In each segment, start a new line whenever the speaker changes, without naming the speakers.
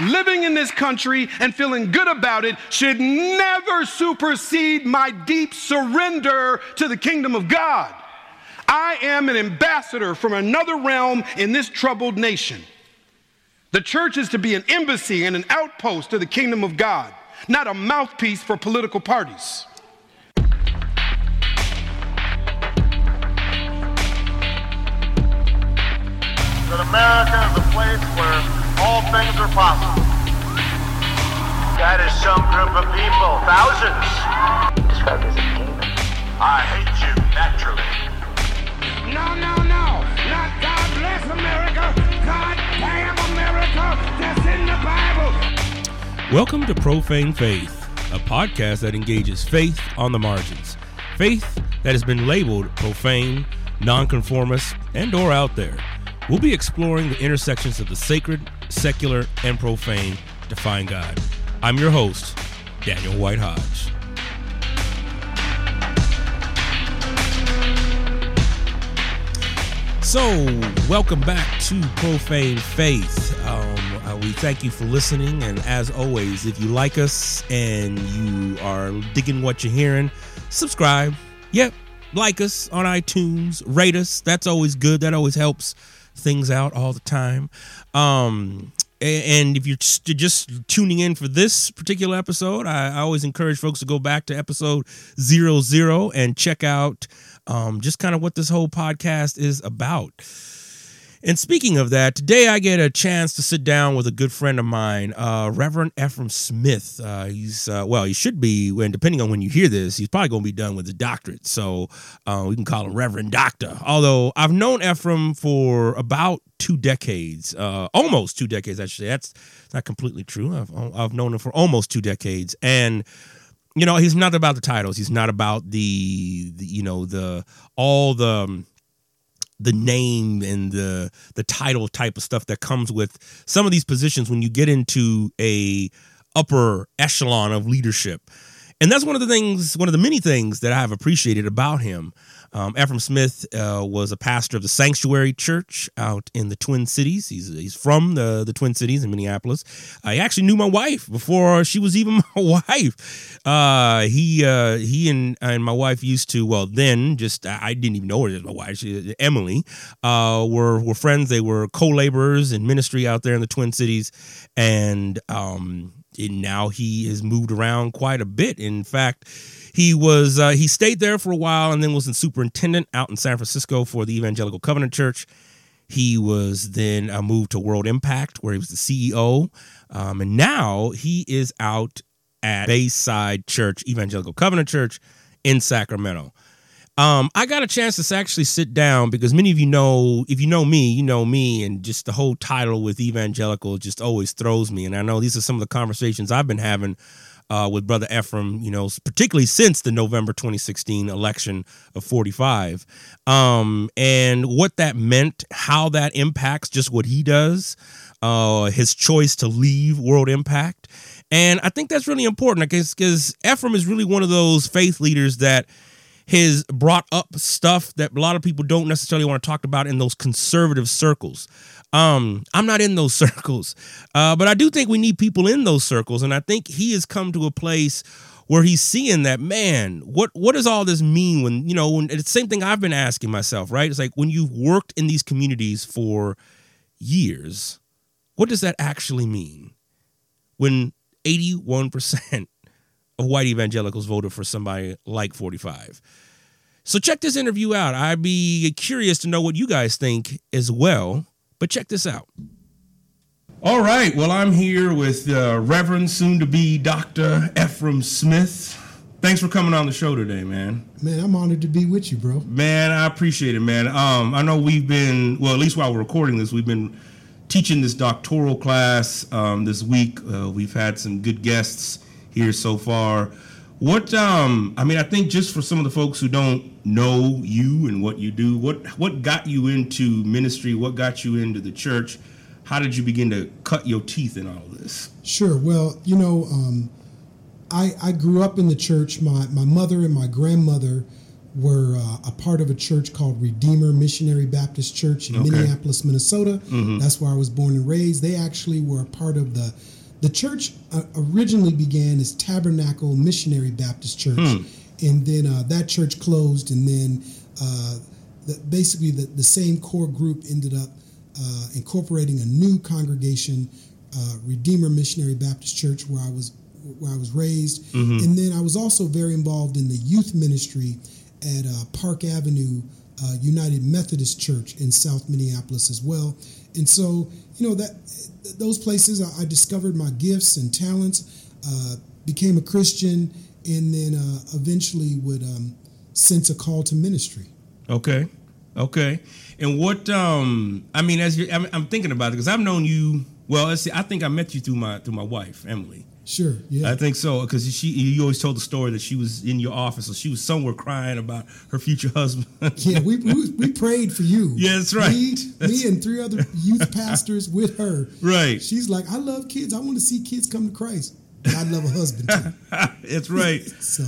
living in this country and feeling good about it should never supersede my deep surrender to the kingdom of God. I am an ambassador from another realm in this troubled nation. The church is to be an embassy and an outpost to the kingdom of God, not a mouthpiece for political parties.
That America is a place where all things are possible. That is some group of people, thousands.
Described as a demon.
I hate you naturally.
No, no, no. Not God bless America. God damn America. That's in the Bible.
Welcome to Profane Faith, a podcast that engages faith on the margins. Faith that has been labeled profane, nonconformist, and or out there. We'll be exploring the intersections of the sacred, secular, and profane define God. I'm your host, Daniel White Hodge. So, welcome back to Profane Faith. Um, uh, we thank you for listening, and as always, if you like us and you are digging what you're hearing, subscribe. Yep, like us on iTunes, rate us. That's always good. That always helps things out all the time. Um, and if you're just, tuning in for this particular episode, I, I always encourage folks to go back to episode zero zero and check out um, just kind of what this whole podcast is about. And speaking of that, today I get a chance to sit down with a good friend of mine, uh, Reverend Efrem Smith. Uh, he's, uh, well, he should be, and depending on when you hear this, he's probably going to be done with his doctorate. So uh, we can call him Reverend Doctor. Although I've known Efrem for about two decades, uh, almost two decades, actually. That's not completely true. I've, I've known him for almost two decades. And you know he's not about the titles he's not about the, the you know the all the um, the name and the the title type of stuff that comes with some of these positions when you get into a upper echelon of leadership. And that's one of the things one of the many things that i've appreciated about him um, Efrem Smith uh, was a pastor of the Sanctuary Church out in the Twin Cities. He's he's from the, the Twin Cities in Minneapolis. I actually knew my wife before she was even my wife. Uh, he uh, he and and my wife used to well then just I didn't even know her as my wife. She, Emily uh, were were friends. They were co laborers in ministry out there in the Twin Cities, and um, and now he has moved around quite a bit. In fact, he was uh, he stayed there for a while and then was in superintendent out in San Francisco for the Evangelical Covenant Church. He was then uh, moved to World Impact, where he was the CEO, um, and now he is out at Bayside Church, Evangelical Covenant Church in Sacramento. Um, I got a chance to actually sit down because many of you know, if you know me, you know me, and just the whole title with evangelical just always throws me. And I know these are some of the conversations I've been having uh, with Brother Efrem, you know, particularly since the November 2016 election of 45, um, and what that meant, how that impacts just what he does, uh, his choice to leave World Impact. And I think that's really important because Efrem is really one of those faith leaders that has brought up stuff that a lot of people don't necessarily want to talk about in those conservative circles. Um, I'm not in those circles, uh, but I do think we need people in those circles, and I think he has come to a place where he's seeing that man. What what does all this mean? When you know, when it's the same thing I've been asking myself, right? It's like when you've worked in these communities for years, what does that actually mean? When 81 percent of white evangelicals voted for somebody like 45. So check this interview out. I'd be curious to know what you guys think as well. But check this out. All right. Well, I'm here with uh, Reverend, soon to be Dr. Efrem Smith. Thanks for coming on the show today, man.
Man, I'm honored to be with you, bro.
Man, I appreciate it, man. Um, I know we've been, well, at least while we're recording this, we've been teaching this doctoral class um, this week. Uh, we've had some good guests here so far. What um I mean I think just for some of the folks who don't know you and what you do, what what got you into ministry? What got you into the church? How did you begin to cut your teeth in all of this?
Sure. Well, you know, um, I I grew up in the church. My my mother and my grandmother were uh, a part of a church called Redeemer Missionary Baptist Church in
Okay.
Minneapolis, Minnesota. That's where I was born and raised. They actually were a part of the the church. Uh, originally began as Tabernacle Missionary Baptist Church, and then uh, that church closed, and then uh, the, basically the, the same core group ended up uh, incorporating a new congregation, uh, Redeemer Missionary Baptist Church, where I was where I was raised, and then I was also very involved in the youth ministry at uh, Park Avenue uh, United Methodist Church in South Minneapolis as well. And so, you know that those places I, I discovered my gifts and talents, uh, became a Christian, and then uh, eventually would um, sense a call to ministry.
Okay. Okay. And what um I mean as you I'm, I'm thinking about it because I've known you well, let's see I think I met you through my through my wife, Emily.
Sure, yeah.
I think so because she you always told the story that she was in your office or she was somewhere crying about her future husband.
Yeah, we, we, we prayed for you.
Yeah, that's right.
Me,
That's-
me and three other youth pastors with her.
Right.
She's like, I love kids. I want to see kids come to Christ. But I love a husband too.
That's right.
So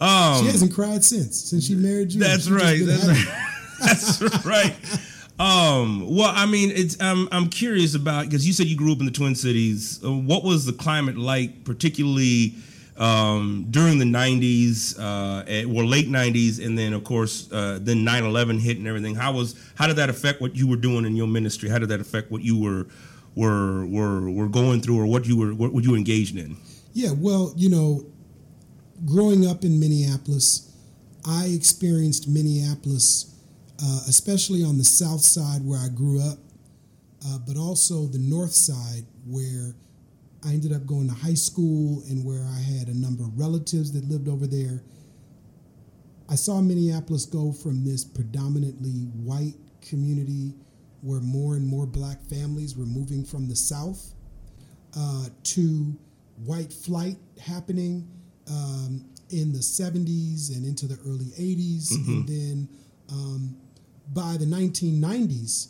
Um
she hasn't cried since since she married you.
That's right. That's right. That's right. Um, well, I mean, it's I'm I'm curious about because you said you grew up in the Twin Cities. Uh, what was the climate like, particularly um, during the '90s, uh, eh, or late '90s, and then of course uh, then 9/11 hit and everything? How was how did that affect what you were doing in your ministry? How did that affect what you were were were were going through, or what you were what, what you were engaged in?
Yeah, well, you know, growing up in Minneapolis, I experienced Minneapolis, uh, especially on the south side where I grew up, uh, but also the north side where I ended up going to high school and where I had a number of relatives that lived over there. I saw Minneapolis go from this predominantly white community where more and more black families were moving from the south uh, to white flight happening um, in the 70s and into the early 80s. And then um, by the 1990s,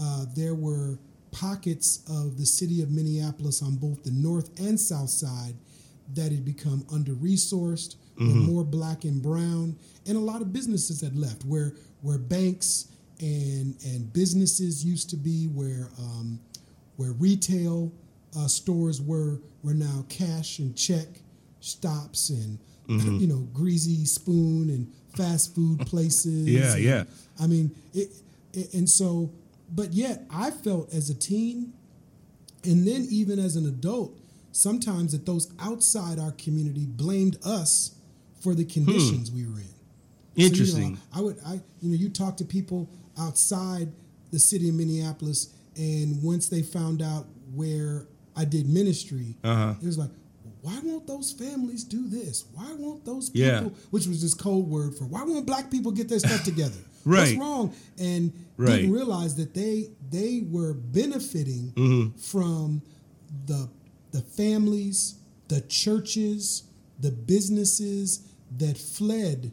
uh, there were pockets of the city of Minneapolis on both the north and south side that had become under resourced, were more black and brown, and a lot of businesses had left where where banks and and businesses used to be, where um, where retail uh, stores were were now cash and check stops and you know greasy spoon and fast food places.
Yeah,
and-
yeah.
I mean, it, it, and so, but yet I felt as a teen, and then even as an adult, sometimes that those outside our community blamed us for the conditions we were in. So, you know,
Interesting.
I would, I, you know, you talk to people outside the city of Minneapolis, and once they found out where I did ministry,
Uh-huh.
it was like, why won't those families do this? Why won't those
Yeah.
people? Which was this code word for why won't black people get their stuff together?
Right.
What's wrong? And
Right.
didn't realize that they they were benefiting
Mm-hmm.
from the the families, the churches, the businesses that fled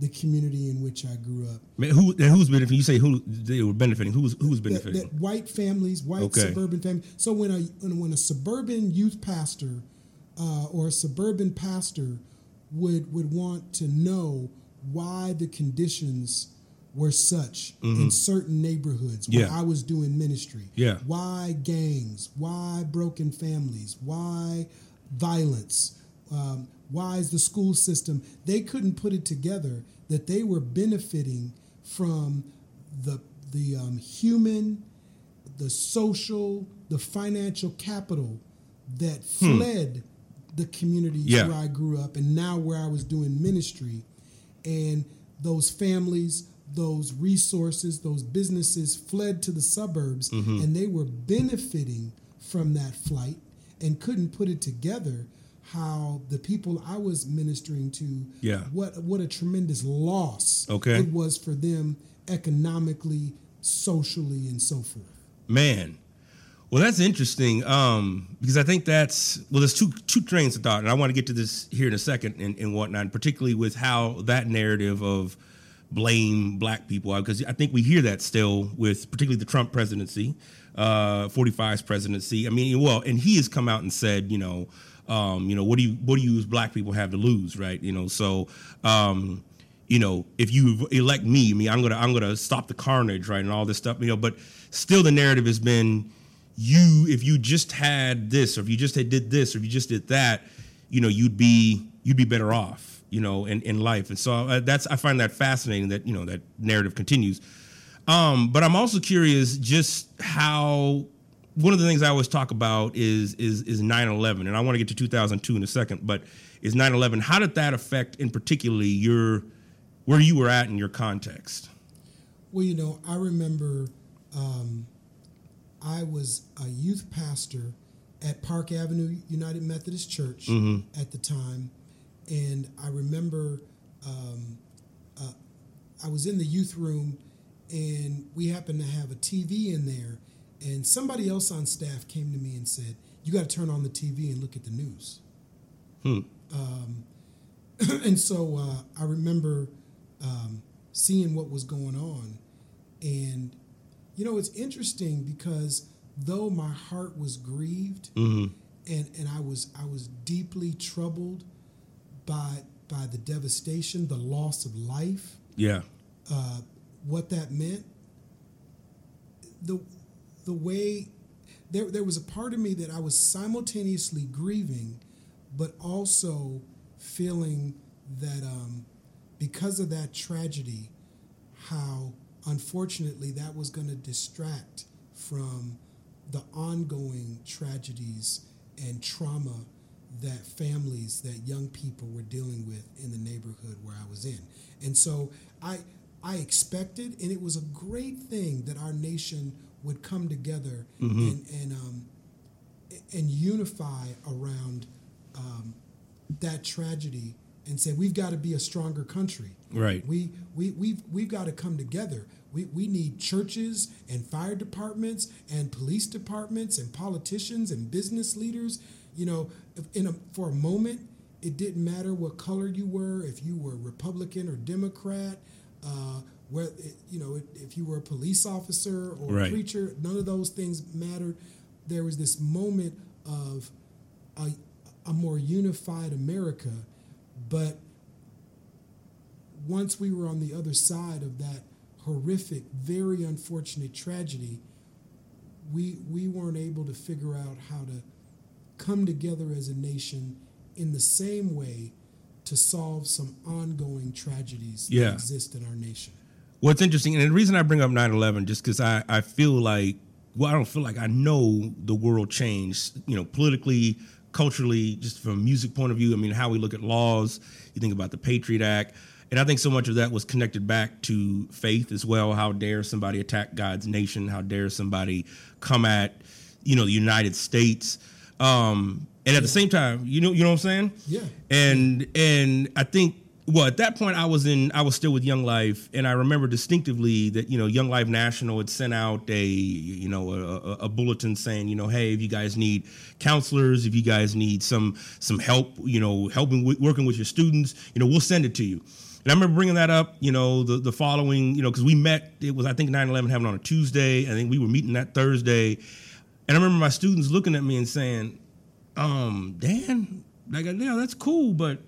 the community in which I grew up.
Man, Who and who's benefiting? You say who they were benefiting? Who was who was
That,
benefiting?
that white families, white
Okay.
suburban families. So when a when, when a suburban youth pastor uh, or a suburban pastor would would want to know why the conditions were such in certain neighborhoods where
Mm-hmm. Yeah.
I was doing ministry.
Yeah.
Why gangs? Why broken families? Why violence? Um, why is the school system? They couldn't put it together that they were benefiting from the the um, human, the social, the financial capital that fled the communities
Yeah.
where I grew up and now where I was doing ministry. And those families, those resources, those businesses fled to the suburbs
Mm-hmm.
and they were benefiting from that flight and couldn't put it together how the people I was ministering to
Yeah.
what what a tremendous loss
Okay.
it was for them economically, socially, and so forth.
Man. Well, that's interesting um, because I think that's well. There's two two trains of thought, and I want to get to this here in a second and, and whatnot, particularly with how that narrative of blame black people because I think we hear that still with particularly the Trump presidency, uh, 45's presidency. I mean, well, and he has come out and said, you know, um, you know, what do you what do you as black people have to lose, right? You know, so um, you know, if you elect me, I mean, I'm gonna I'm gonna stop the carnage, right, and all this stuff, you know. But still, the narrative has been you. If you just had this, or if you just had did this, or if you just did that, you know, you'd be you'd be better off, you know, in, in life. And so uh, that's I find that fascinating that you know that narrative continues. Um, but I'm also curious just how one of the things I always talk about is is is 9/11, and I want to get to 2002 in a second. But is 9/11? How did that affect, in particularly, your where you were at in your context?
Well, you know, I remember um, I was a youth pastor at Park Avenue United Methodist Church at the time, and I remember um, uh, I was in the youth room, and we happened to have a TV in there, and somebody else on staff came to me and said, "You got to turn on the TV and look at the news." Um, and so uh, I remember um, seeing what was going on, and you know it's interesting because though my heart was grieved, and and I was I was deeply troubled by by the devastation, the loss of life,
Yeah,
uh, what that meant. The the way there there was a part of me that I was simultaneously grieving, but also feeling that um, because of that tragedy, how unfortunately that was going to distract from the ongoing tragedies and trauma that families, that young people were dealing with in the neighborhood where I was in. And so I I expected, and it was a great thing that our nation would come together and and um, and unify around um, that tragedy and say we've got to be a stronger country.
Right.
We we we've we've got to come together. We we need churches and fire departments and police departments and politicians and business leaders. You know, if in a, for a moment, it didn't matter what color you were, if you were Republican or Democrat. Uh, where you know if you were a police officer or
Right.
a preacher, none of those things mattered. There was this moment of a, a more unified America, but once we were on the other side of that horrific, very unfortunate tragedy, we we weren't able to figure out how to come together as a nation in the same way to solve some ongoing tragedies
Yeah.
that exist in our nation.
What's interesting, and the reason I bring up 9 11, just because I, I feel like, well, I don't feel like I know the world changed, you know, politically, culturally, just from a music point of view. I mean, how we look at laws, you think about the Patriot Act. And I think so much of that was connected back to faith as well. How dare somebody attack God's nation? How dare somebody come at, you know, the United States? Um, and at the same time, you know, you know what I'm saying?
Yeah.
And and I think well at that point I was in I was still with Young Life, and I remember distinctively that you know Young Life National had sent out a you know a, a, a bulletin saying you know hey if you guys need counselors if you guys need some some help you know helping with, working with your students you know we'll send it to you. And I remember bringing that up, you know, the, the following, you know, because we met, it was, I think, 9 11 happened on a Tuesday. I think we were meeting that Thursday. And I remember my students looking at me and saying, um, Dan, like, yeah, that's cool, but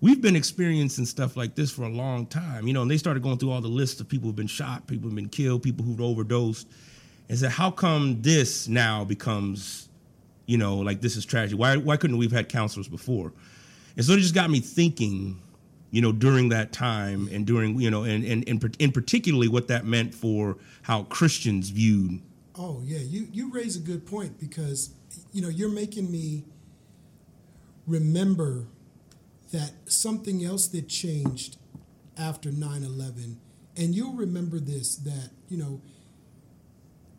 we've been experiencing stuff like this for a long time, you know. And they started going through all the lists of people who've been shot, people who've been killed, people who've overdosed, and said, how come this now becomes, you know, like this is tragic? Why why couldn't we have had counselors before? And so it just got me thinking, you know, during that time and during, you know, and and, and in particularly what that meant for how Christians viewed.
Oh yeah, you you raise a good point because you know you're making me remember that something else that changed after 9/11 and you'll remember this that you know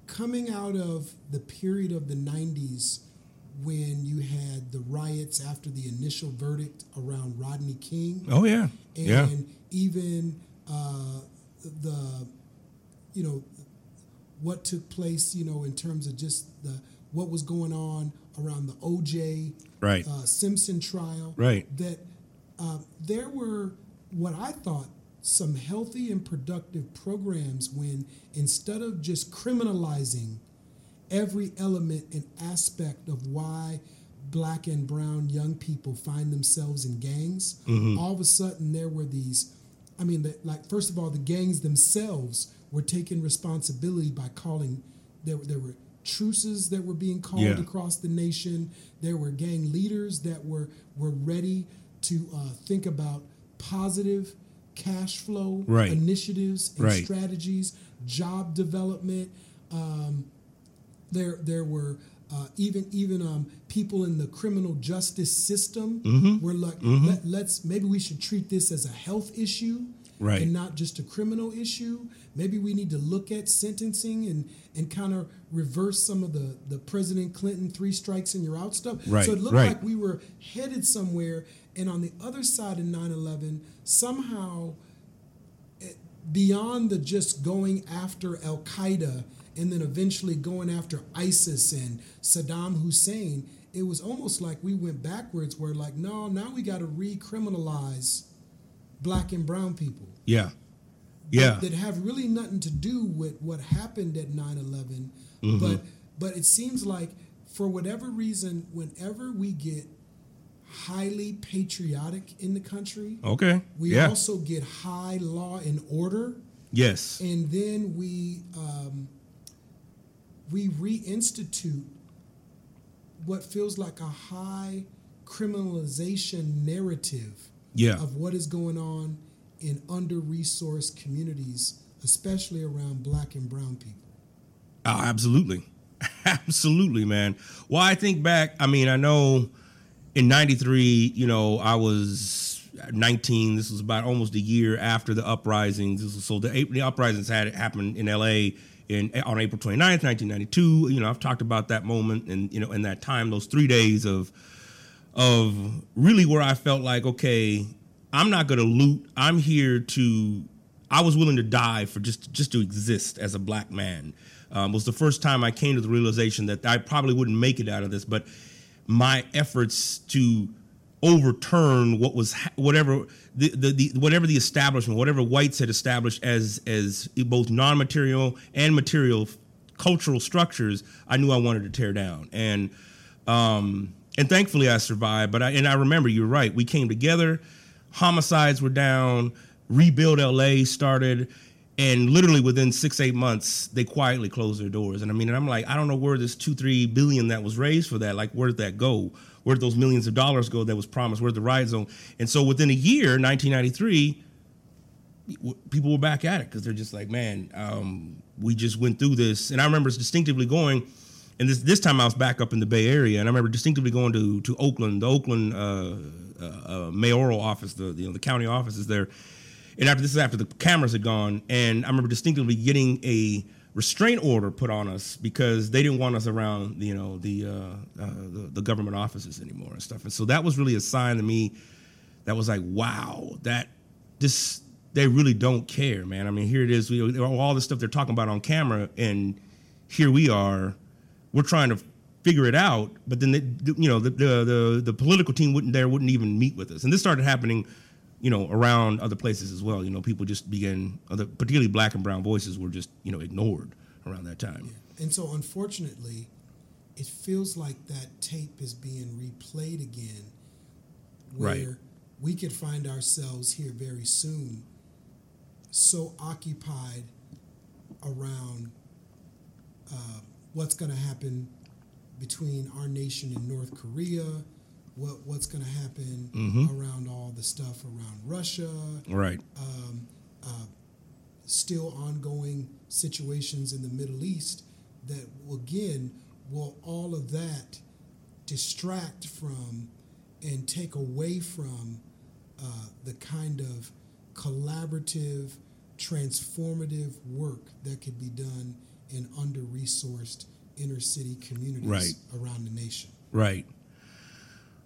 coming out of the period of the 90s when you had the riots after the initial verdict around Rodney King.
Oh yeah,
and
yeah,
even uh, the you know what took place you know in terms of just the what was going on around the OJ
right,
uh, Simpson trial.
Right.
that uh, there were what I thought some healthy and productive programs when instead of just criminalizing every element and aspect of why black and brown young people find themselves in gangs, all of a sudden there were these I mean, the, like first of all, the gangs themselves were taking responsibility by calling. There, there were truces that were being called
Yeah.
across the nation. There were gang leaders that were were ready to uh, think about positive cash flow
Right.
initiatives and
Right.
strategies, job development. Um, there there were uh, even even um, people in the criminal justice system
Mm-hmm.
were like Let, let's maybe we should treat this as a health issue
Right.
and not just a criminal issue maybe we need to look at sentencing and and kind of reverse some of the the president clinton three strikes and you're out stuff
Right,
so it looked
right.
like we were headed somewhere and on the other side of 9-11 somehow eh, beyond the just going after Al Qaeda and then eventually going after ISIS and Saddam Hussein, it was almost like we went backwards where like, no, now we got to recriminalize black and brown people
Yeah. Yeah.
that have really nothing to do with what happened at 9-11
Mm-hmm.
but but it seems like for whatever reason whenever we get highly patriotic in the country
Okay.
we
yeah.
also get high law and order
yes.
and then we um, we reinstitute what feels like a high criminalization narrative
Yeah.
of what is going on in under-resourced communities, especially around black and brown people.
Oh, absolutely. absolutely, man. Well, I think back, I mean, I know in 93, you know, I was 19. This was about almost a year after the uprisings. This was, so the, the uprisings had happened in LA in on April 29th, 1992. You know, I've talked about that moment and, you know, in that time, those three days of, of really where I felt like, okay, I'm not going to loot. I'm here to. I was willing to die for just just to exist as a black man. Um, was the first time I came to the realization that I probably wouldn't make it out of this, but my efforts to overturn what was ha- whatever the, the, the whatever the establishment, whatever whites had established as as both non-material and material cultural structures, I knew I wanted to tear down. And um, and thankfully I survived. But I and I remember you're right. We came together. Homicides were down. Rebuild LA started. And literally within six, eight months, they quietly closed their doors. And I mean, and I'm like, I don't know where this two, three billion that was raised for that. Like, where did that go? Where did those millions of dollars go that was promised? Where'd the riot zone? And so within a year, 1993, people were back at it because they're just like, man, um, we just went through this. And I remember distinctively going, and this this time I was back up in the Bay Area, and I remember distinctively going to to Oakland, the Oakland uh, uh, uh, mayoral office, the you know the county office is there. And after this is after the cameras had gone, and I remember distinctively getting a restraint order put on us because they didn't want us around, you know, the uh, uh, the, the government offices anymore and stuff. And so that was really a sign to me that was like, wow, that this they really don't care, man. I mean, here it is, we, all this stuff they're talking about on camera, and here we are, we're trying to figure it out, but then the, you know the, the the the political team wouldn't there wouldn't even meet with us, and this started happening, you know, around other places as well. You know, people just began, other, particularly black and brown voices, were just you know ignored around that time.
And so, unfortunately, it feels like that tape is being replayed again, where
Right.
we could find ourselves here very soon, so occupied around uh, what's going to happen between our nation and North Korea, what what's going to happen around all the stuff around Russia,
Right.
Um, still ongoing situations in the Middle East that again will all of that distract from and take away from uh, the kind of collaborative, transformative work that could be done in under-resourced inner city communities
Right.
around the nation.
Right.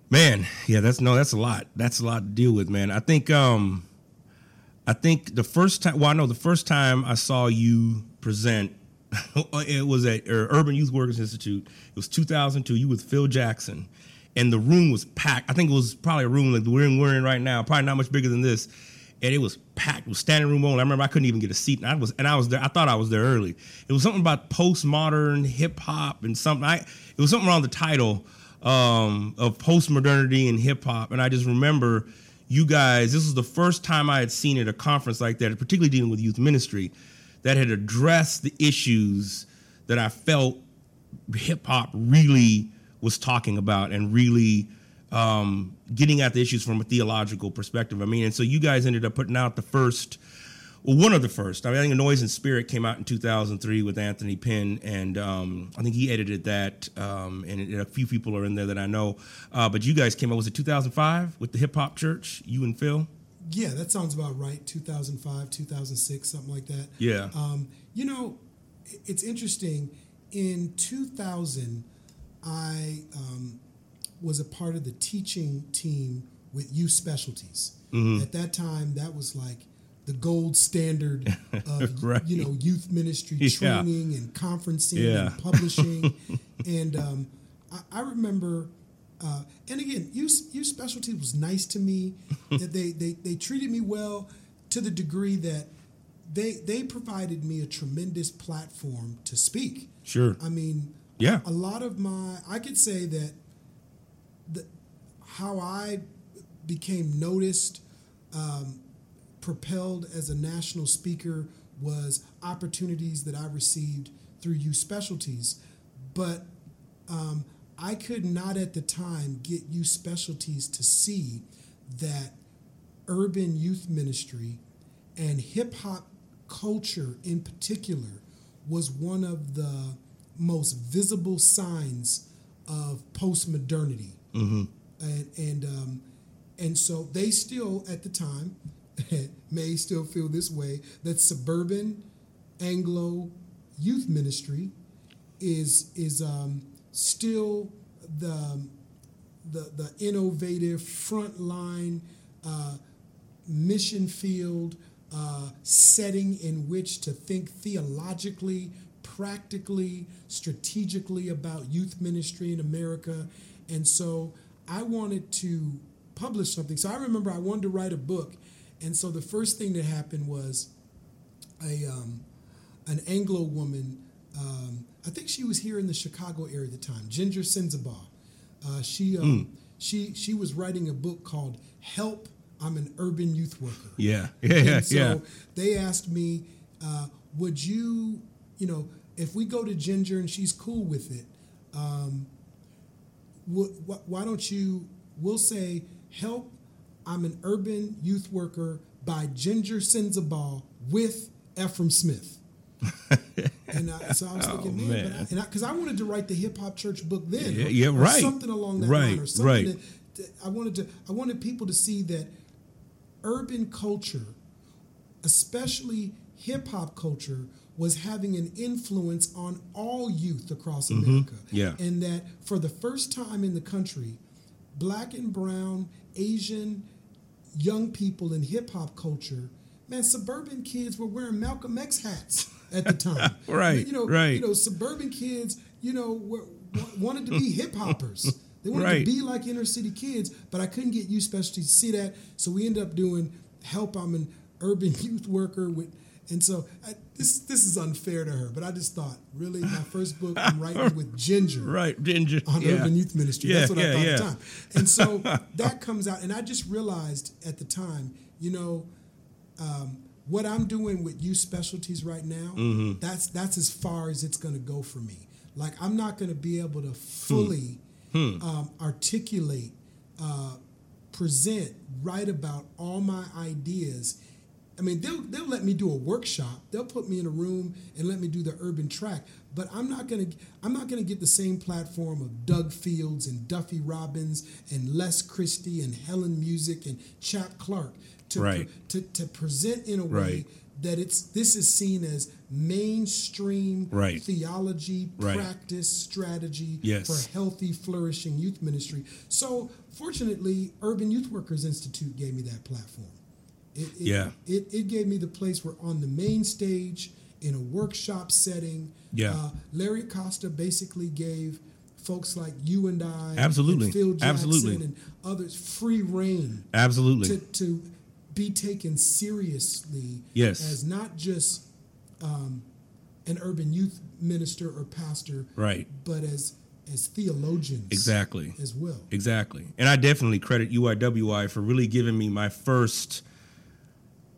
Man, yeah, that's no, that's a lot. That's a lot to deal with, man. I think um I think the first time well, I know the first time I saw you present it was at uh, Urban Youth Workers Institute. It was 2002. You with Phil Jackson, and the room was packed. I think it was probably a room like the room we're in right now, probably not much bigger than this. And it was packed. with standing room only. I remember I couldn't even get a seat, and I was and I was there. I thought I was there early. It was something about postmodern hip hop and something. I it was something around the title um, of post modernity and hip hop, and I just remember you guys, this was the first time I had seen at a conference like that, particularly dealing with youth ministry, that had addressed the issues that I felt hip hop really was talking about and really um, getting at the issues from a theological perspective. I mean, and so you guys ended up putting out the first, well, one of the first. I mean, I think Noise and Spirit came out in 2003 with Anthony Pinn, and um, I think he edited that, um, and, it- a few people are in there that I know. Uh, but you guys came out, was it 2005 with the Hip Hop Church, you and Phil?
Yeah, that sounds about right. 2005, 2006, something like that.
Yeah.
Um, you know, it's interesting. In 2000, I um, was a part of the teaching team with youth specialties.
Mm-hmm.
At that time, that was like the gold standard of
Right.
you know youth ministry
Yeah.
training and conferencing
Yeah.
and publishing. and um, I, I remember, uh, and again, youth, youth specialty was nice to me. that they, they they treated me well to the degree that they they provided me a tremendous platform to speak.
Sure.
I mean,
Yeah.
a lot of my I could say that how I became noticed, um, propelled as a national speaker was opportunities that I received through youth specialties, but um, I could not at the time get youth specialties to see that urban youth ministry and hip hop culture in particular was one of the most visible signs of postmodernity. And, and, um, and so they still, at the time, may still feel this way that suburban Anglo youth ministry is, is um, still the, the, the innovative frontline uh, mission field uh, setting in which to think theologically, practically, strategically about youth ministry in America. And so I wanted to publish something. So I remember I wanted to write a book. And so the first thing that happened was a um, an Anglo woman. Um, I think she was here in the Chicago area at the time. Ginger Sinsabaugh. Uh, she um, she she was writing a book called "Help." I'm an urban youth worker.
Yeah. Yeah. Yeah.
And so
yeah.
they asked me, uh, would you, you know, if we go to Ginger and she's cool with it, um, why don't you, we'll say, help, I'm an urban youth worker by Ginger Sinsabaugh with Efrem Smith. and I, so I was thinking,
Oh, man.
I, and because I, wanted to write the hip hop church book then,
Yeah, yeah, right.
something along that
Right,
line, or something
right.
that, that I wanted to, I wanted people to see that urban culture, especially hip hop culture, was having an influence on all youth across America.
Mm-hmm. Yeah.
And that for the first time in the country, black and brown, Asian young people in hip hop culture, man, suburban kids were wearing Malcolm X hats at the time.
Right,
You know,
right.
you know, suburban kids, you know, were, wanted to be hip hoppers. They wanted
Right.
to be like inner city kids, but I couldn't get youth specialties to see that. So we ended up doing help. I'm an urban youth worker with, and so I, this this is unfair to her. But I just thought, really, my first book I'm writing with Ginger
Right. Ginger.
on
yeah.
urban youth ministry.
Yeah,
That's what I thought
yeah.
at the time. And so that comes out, and I just realized at the time, you know, um, what I'm doing with youth specialties right now,
Mm-hmm.
that's that's as far as it's going to go for me. Like I'm not going to be able
Hmm.
to fully Um, articulate, uh, present, write about all my ideas. I mean, they'll they'll let me do a workshop. They'll put me in a room and let me do the urban track. But I'm not gonna I'm not gonna get the same platform of Doug Fields and Duffy Robbins and Les Christie and Helen Musick and Chap Clark to
Right.
to, to present in a way
Right.
that it's this is seen as mainstream
Right.
theology, practice, strategy
Yes.
for healthy, flourishing youth ministry. So, fortunately, Urban Youth Workers Institute gave me that platform. It, it,
Yeah.
It, it gave me the place where on the main stage, in a workshop setting,
Yeah.
uh, Larry Acosta basically gave folks like you and I,
Absolutely.
and Phil Jackson,
Absolutely.
and others free reign
Absolutely.
to, to be taken seriously
Yes.
as not just um, an urban youth minister or pastor,
Right.
but as as theologians
Exactly.
as well.
Exactly. And I definitely credit UYWI for really giving me my first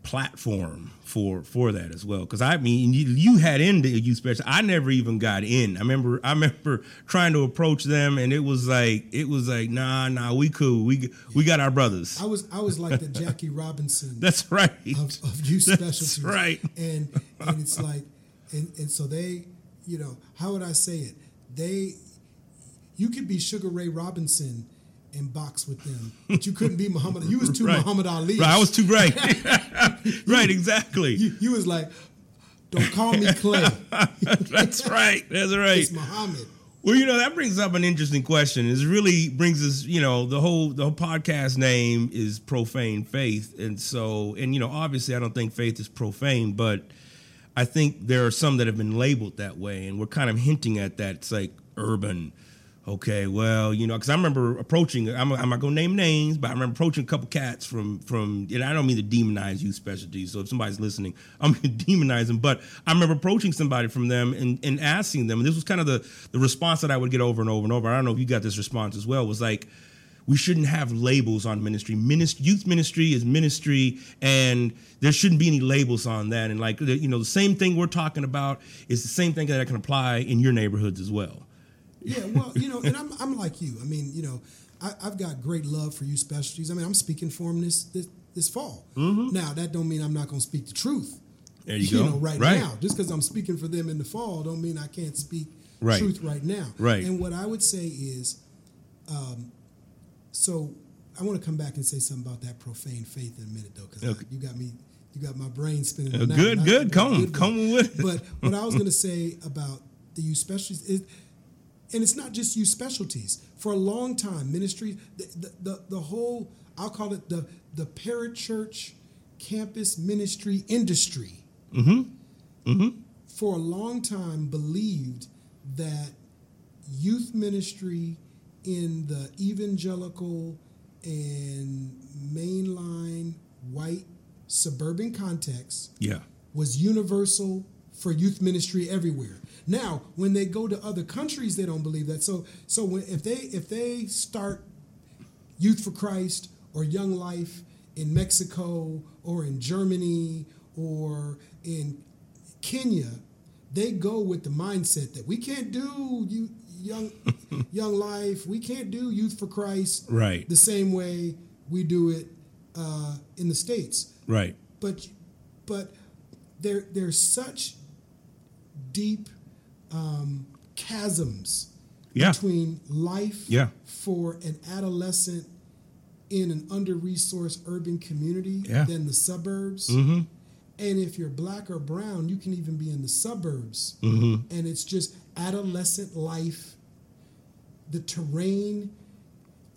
platform for for that as well because i mean you, you had in the youth special i never even got in i remember i remember trying to approach them and it was like it was like nah nah we cool we we got our brothers
I was I was like the Jackie Robinson
that's right
of, of youth
That's
specialties.
right.
And and it's like and, and so they, you know, how would I say it? They you could be Sugar Ray Robinson and box with them, but you couldn't be Muhammad. You was too
Right.
Muhammad Ali.
right i was too right right exactly
You, you was like, don't call me Clay.
that's right that's right
It's Muhammad.
Well, you know that brings up an interesting question. It really brings us, you know, the whole the whole podcast name is profane faith, and so, and you know, obviously, I don't think faith is profane, but I think there are some that have been labeled that way, and we're kind of hinting at that. It's like urban. Okay, well, you know, because I remember approaching. I'm, I'm not gonna name names, but I remember approaching a couple cats from from. And I don't mean to demonize youth specialties. So if somebody's listening, I'm them. But I remember approaching somebody from them and, and asking them, and this was kind of the the response that I would get over and over and over. I don't know if you got this response as well. Was like, we shouldn't have labels on ministry. Minist- youth ministry is ministry, and there shouldn't be any labels on that. And like, you know, the same thing we're talking about is the same thing that can apply in your neighborhoods as well.
Yeah, well, you know, and I'm, I'm like you. I mean, you know, I, I've got great love for you specialties. I mean, I'm speaking for them this this, this fall. Now, that don't mean I'm not going to speak the truth.
Mm-hmm. There you go.
know, right,
Right.
now, just because I'm speaking for them in the fall, don't mean I can't speak
Right.
truth right now.
Right.
And what I would say is, um, so I want to come back and say something about that profane faith in a minute, though, because
Okay.
you got me, you got my brain spinning.
Uh, good, good. Come, come with it.
But what I was going to say about the youth specialties is, and it's not just youth specialties. For a long time, ministry, the, the, the, the whole, I'll call it the, the parachurch campus ministry industry, mm-hmm. Mm-hmm. for a long time believed that youth ministry in the evangelical and mainline white suburban context
Yeah.
was universal for youth ministry everywhere. Now, when they go to other countries, they don't believe that. So, so when, if they if they start Youth for Christ or Young Life in Mexico or in Germany or in Kenya, they go with the mindset that we can't do you, young Young Life, we can't do Youth for Christ
Right.
the same way we do it uh, in the states
Right.
but but there there's such deep um, chasms
Yeah.
between life
Yeah.
for an adolescent in an under-resourced urban community
Yeah.
than the suburbs
Mm-hmm.
and if you're black or brown you can even be in the suburbs
Mm-hmm.
and it's just adolescent life the terrain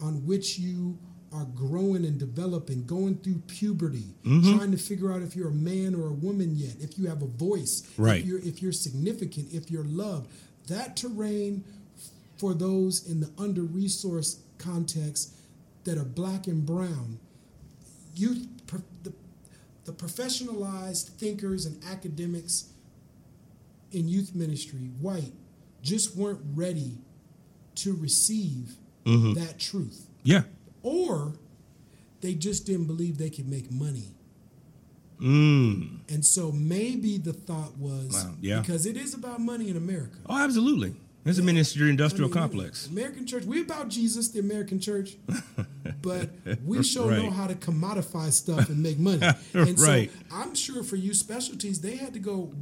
on which you are growing and developing, going through puberty,
Mm-hmm.
trying to figure out if you're a man or a woman yet, if you have a voice,
Right.
if you're if you're significant, if you're loved. That terrain for those in the under-resourced context that are black and brown, youth the, the professionalized thinkers and academics in youth ministry, white, just weren't ready to receive that truth.
Yeah.
Or they just didn't believe they could make money.
Mm.
And so maybe the thought was
Wow, yeah.
because it is about money in America.
Oh, absolutely. It's a ministry industrial
I mean,
complex.
American church, we're about Jesus, the American church, but we sure know how to commodify stuff and make money. And
Right.
so I'm sure for you specialties, they had to go,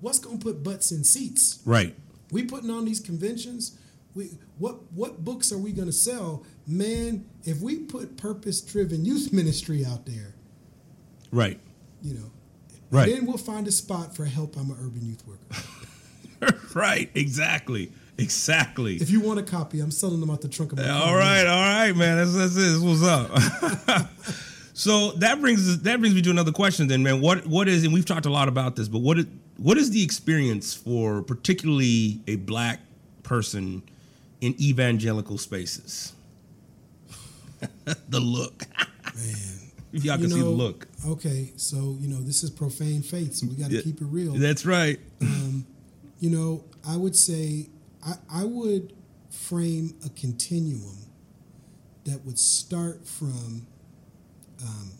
what's going to put butts in seats?
Right.
We putting on these conventions. We what what books are we going to sell? Man, if we put purpose-driven youth ministry out there,
Right.
you know,
Right.
then we'll find a spot for help. I'm an urban youth worker.
right. Exactly. Exactly.
If you want a copy, I'm selling them out the trunk of my car.
All right, all right, man. That's that's it. That's what's up. so that brings us, that brings me to another question. Then, man, what what is and we've talked a lot about this, but what is, what is the experience for particularly a black person in evangelical spaces? the look.
Man.
Y'all can
You
see the look.
Okay, so you know this is profane faith, so we got to
Yeah.
keep it real.
That's right.
you know, I would say I, I would frame a continuum that would start from um,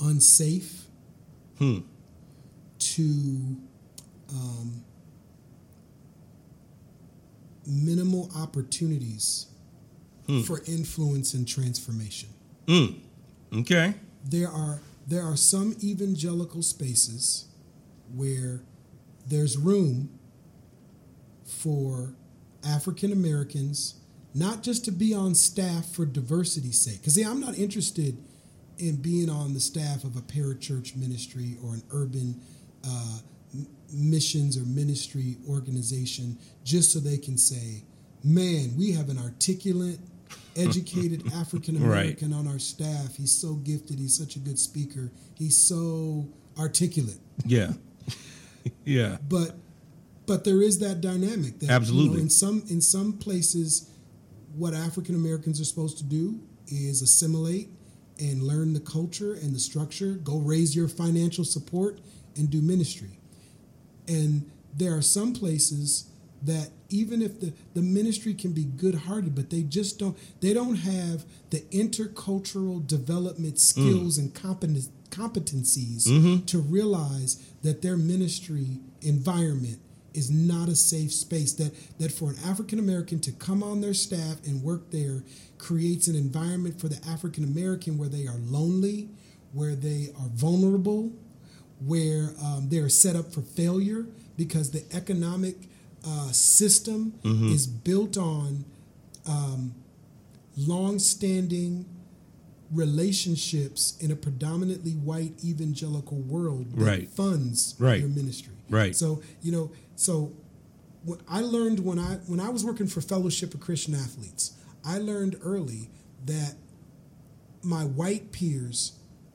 unsafe
Hmm.
to um, minimal opportunities for influence and transformation.
Mm. Okay.
There are there are some evangelical spaces where there's room for African Americans not just to be on staff for diversity's sake. Because I'm not interested in being on the staff of a parachurch ministry or an urban uh, missions or ministry organization just so they can say, man, we have an articulate, educated African American on our staff. He's so gifted. He's such a good speaker. He's so articulate
Yeah. yeah.
but but there is that dynamic that you know,
Absolutely.
in some in some places what African Americans are supposed to do is assimilate and learn the culture and the structure, go raise your financial support and do ministry. And there are some places that even if the, the ministry can be good hearted, but they just don't they don't have the intercultural development mm. skills and competen- competencies mm-hmm. to realize that their ministry environment is not a safe space. That that for an African American to come on their staff and work there creates an environment for the African American where they are lonely, where they are vulnerable, where um, they're set up for failure because the economic uh, system is built on um, long-standing relationships in a predominantly white evangelical world that
Right.
funds
Right.
your ministry.
Right.
So you know, so what I learned when I when I was working for Fellowship of Christian Athletes, I learned early that my white peers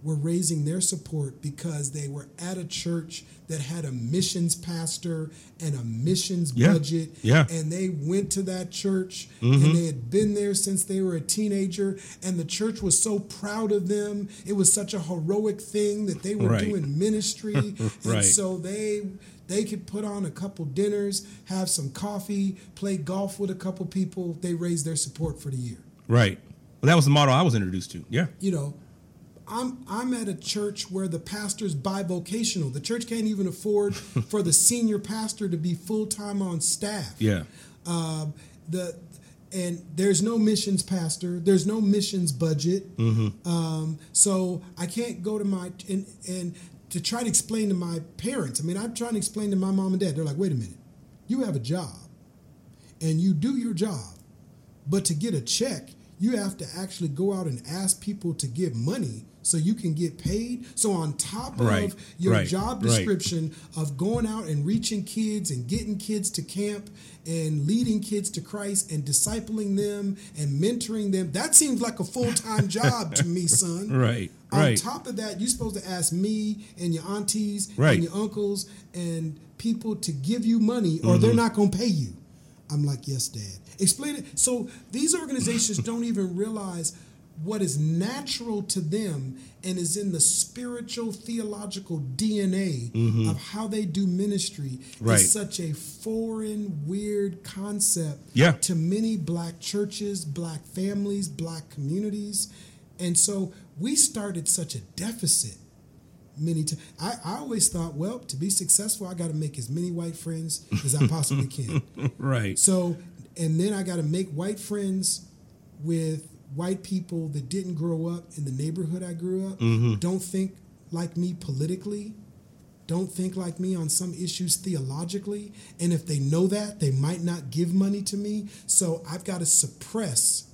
were raising their support because they were at a church that had a missions pastor and a missions
Yeah,
budget.
yeah. Mm-hmm.
And they went to that church and they had been there since they were a teenager. And the church was so proud of them. It was such a heroic thing that they were
Right.
doing ministry. And so they they could put on a couple dinners, have some coffee, play golf with a couple people. They raised their support for the year
Right. Well, that was the model I was introduced to. Yeah.
you know, I'm I'm at a church where the pastor's bivocational. The church can't even afford for the senior pastor to be full time on staff.
Yeah.
Um, the and there's no missions pastor. There's no missions budget. Mm-hmm. Um, so I can't go to my and and to try to explain to my parents. I mean, I'm trying to explain to my mom and dad. They're like, wait a minute, you have a job, and you do your job, but to get a check, you have to actually go out and ask people to give money so you can get paid. So on top
Right,
of your
right,
job
right.
description of going out and reaching kids and getting kids to camp and leading kids to Christ and discipling them and mentoring them, that seems like a full-time job to me, son.
Right.
On
Right.
top of that, you're supposed to ask me and your aunties
Right.
and your uncles and people to give you money or
Mm-hmm.
they're not going to pay you. I'm like, yes, Dad. Explain it. So these organizations don't even realize what is natural to them and is in the spiritual theological DNA of how they do ministry
Mm-hmm. Right.
is such a foreign, weird concept
Yeah.
to many black churches, black families, black communities. And so we started such a deficit many times. I, I always thought, well, to be successful, I got to make as many white friends as I possibly can.
Right.
So, and then I got to make white friends with white people that didn't grow up in the neighborhood I grew up, don't think like me politically, don't think like me on some issues theologically. And if they know that, they might not give money to me. So I've got to suppress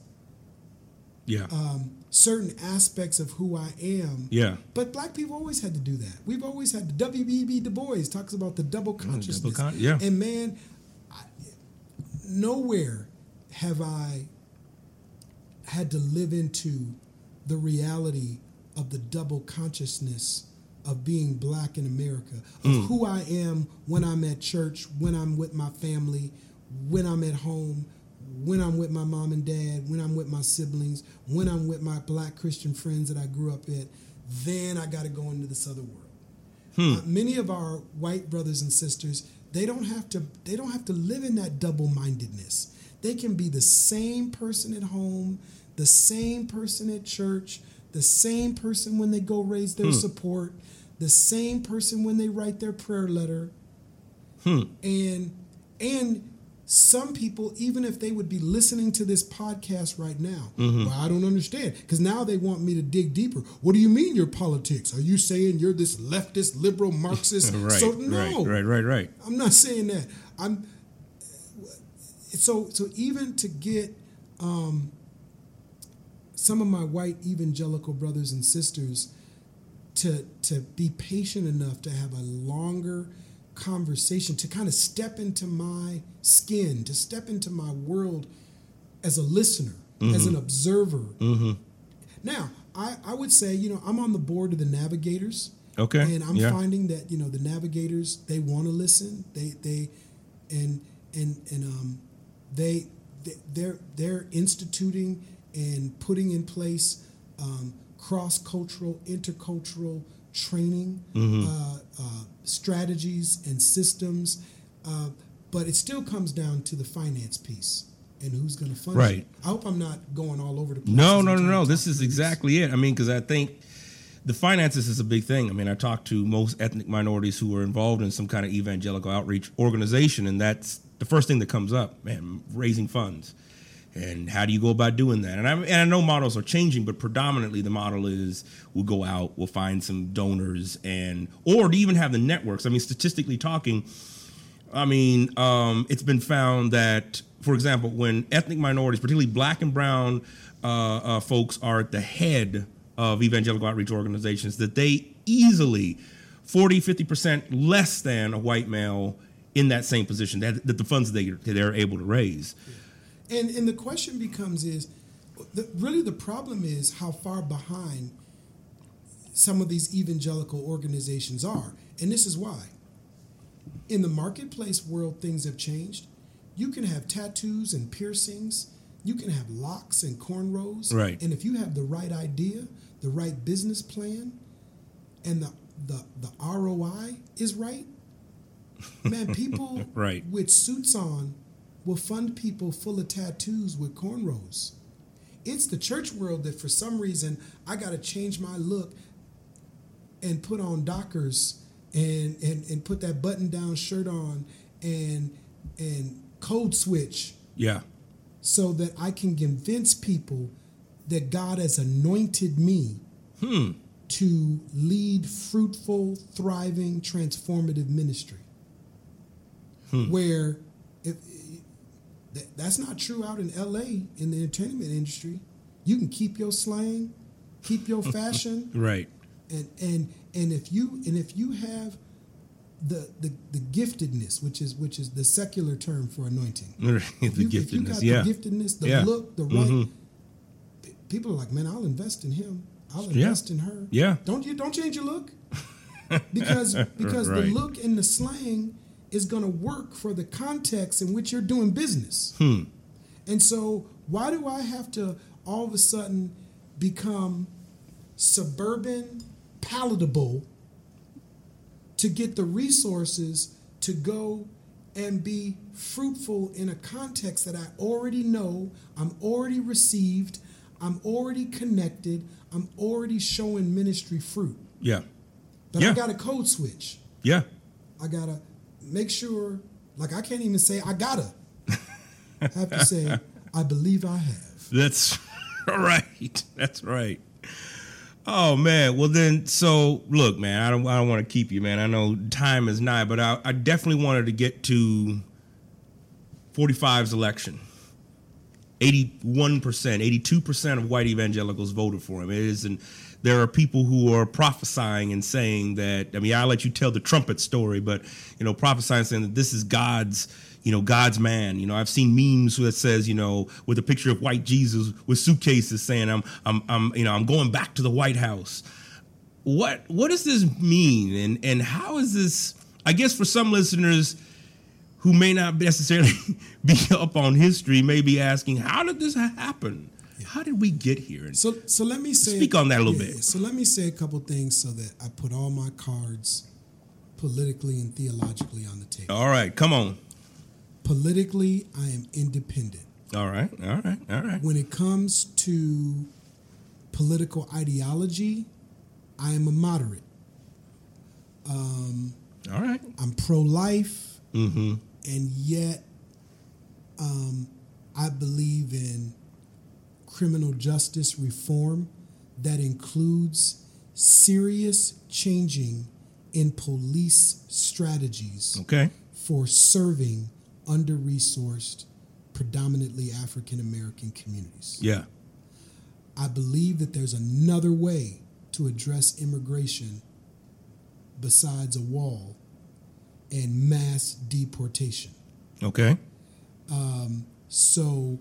Yeah.
um, certain aspects of who I am.
yeah.
But black people always had to do that. We've always had the W.E.B. Du Bois talks about the double consciousness.
Double con- yeah.
And man, I, nowhere have I had to live into the reality of the double consciousness of being black in America, of
Mm.
who I am when I'm at church, when I'm with my family, when I'm at home, when I'm with my mom and dad, when I'm with my siblings, when I'm with my black Christian friends that I grew up with, then I got to go into this other world. Hmm. Uh, many of our white brothers and sisters, they don't have to they don't have to live in that double-mindedness. They can be the same person at home, the same person at church, the same person when they go raise their hmm. support, the same person when they write their prayer letter. Hmm. And and some people, even if they would be listening to this podcast right now, well, I don't understand because now they want me to dig deeper. What do you mean your politics? Are you saying you're this leftist, liberal, Marxist?
right,
so no,
right, right, right, right.
I'm not saying that. I'm so so even to get um, some of my white evangelical brothers and sisters to to be patient enough to have a longer conversation to kind of step into my skin to step into my world as a listener as an observer. Now I, I would say you know i'm on the board of the navigators.
Okay,
and i'm
yeah.
finding that you know the navigators they want to listen. They they and and and um they they- they're they're instituting and putting in place um, cross-cultural intercultural training
Mm-hmm.
uh, uh, strategies and systems uh, but it still comes down to the finance piece and who's going to fund
Right.
it i hope i'm not going all over the place
No, no, no, no. This is exactly it. I mean, because I think the finances is a big thing. I mean, I talk to most ethnic minorities who are involved in some kind of evangelical outreach organization, and that's the first thing that comes up, man, raising funds. And how do you go about doing that? And I, and I know models are changing, but predominantly the model is we'll go out, we'll find some donors, and or to even have the networks. I mean, statistically talking, I mean, um, it's been found that, for example, when ethnic minorities, particularly black and brown uh, uh, folks, are at the head of evangelical outreach organizations, that they easily 40, 50% less than a white male in that same position, that, that the funds they, they're able to raise.
And and the question becomes is, the, really the problem is how far behind some of these evangelical organizations are, and this is why. In the marketplace world, things have changed. You can have tattoos and piercings. You can have locks and cornrows.
Right.
And if you have the right idea, the right business plan, and the the, the ROI is right, man, people
Right.
with suits on will fund people full of tattoos with cornrows. It's the church world that for some reason I got to change my look and put on Dockers and, and and put that button down shirt on and and code switch
Yeah.
so that I can convince people that God has anointed me hmm. to lead fruitful, thriving, transformative ministry. Hmm. Where if that, that's not true out in LA in the entertainment industry. You can keep your slang, keep your fashion,
Right.
and and and if you and if you have the, the the giftedness, which is which is the secular term for anointing,
the
you, if you
giftedness. Yeah.
the giftedness, the
Yeah.
look, the mm-hmm. right, p- people are like, man, I'll invest in him. I'll
Yeah.
invest in her.
Yeah.
Don't you don't change your look because because the look and the slang is going to work for the context in which you're doing business.
Hmm.
And so, why do I have to all of a sudden become suburban, palatable to get the resources to go and be fruitful in a context that I already know, I'm already received, I'm already connected, I'm already showing ministry fruit.
Yeah.
But
Yeah.
I got a code switch.
Yeah.
I gotta make sure, like I can't even say I gotta. I have to say I believe I have.
That's right. That's right. Oh man. Well then, so look, man. I don't. I don't want to keep you, man. I know time is nigh, but I, I definitely wanted to get to 45's election. 81%, 82% of white evangelicals voted for him. It is, and there are people who are prophesying and saying that. I mean, I'll let you tell the trumpet story, but you know, prophesying saying that this is God's, you know, God's man. You know, I've seen memes that says, you know, with a picture of white Jesus with suitcases saying, "I'm, I'm, I'm, you know, I'm going back to the White House." What, what does this mean, and and how is this? I guess for some listeners who may not necessarily be up on history may be asking, how did this happen? How did we get here? And
So so let me say
Speak on that a little bit.
So let me say a couple things so that I put all my cards politically and theologically on the table.
all right, come on.
Politically, I am independent.
All right. All right. All right.
When it comes to political ideology, I am a moderate.
All right.
I'm pro life,
Mm-hmm.
and yet um, I believe in criminal justice reform that includes serious changing in police strategies
Okay.
for serving under resourced, predominantly African American communities.
Yeah.
I believe that there's another way to address immigration besides a wall and mass deportation.
Okay.
Um, so,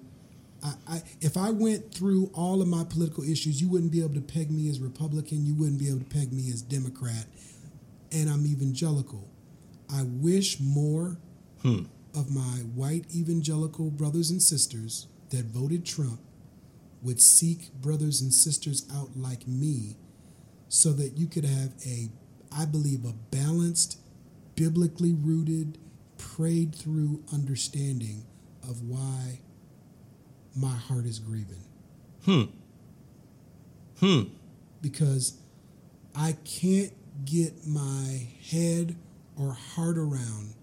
I, I, if I went through all of my political issues, you wouldn't be able to peg me as Republican. You wouldn't be able to peg me as Democrat, and I'm evangelical. I wish more hmm. of my white evangelical brothers and sisters that voted Trump would seek brothers and sisters out like me, so that you could have a, I believe, a balanced, biblically rooted, prayed through understanding of why my heart is grieving.
Hmm. Hmm.
Because I can't get my head or heart around